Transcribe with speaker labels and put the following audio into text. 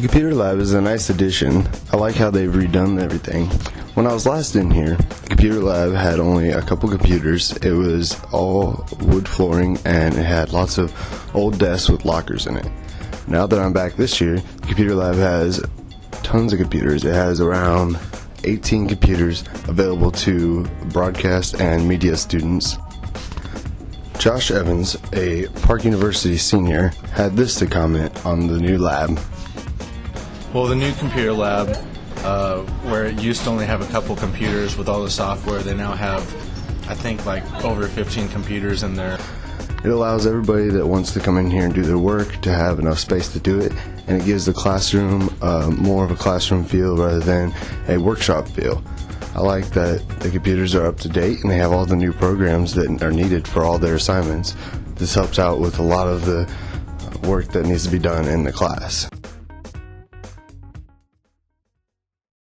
Speaker 1: The computer lab is a nice addition. I like how they've redone everything. When I was last in here, the computer lab had only a couple computers. It was all wood flooring and it had lots of old desks with lockers in it. Now that I'm back this year, the computer lab has tons of computers. It has around 18 computers available to broadcast and media students. Josh Evans, a Park University senior, had this to comment on the new lab.
Speaker 2: Well, the new computer lab, uh, where it used to only have a couple computers with all the software, they now have, I think, like over 15 computers in there.
Speaker 1: It allows everybody that wants to come in here and do their work to have enough space to do it, and it gives the classroom uh, more of a classroom feel rather than a workshop feel. I like that the computers are up to date and they have all the new programs that are needed for all their assignments. This helps out with a lot of the work that needs to be done in the class.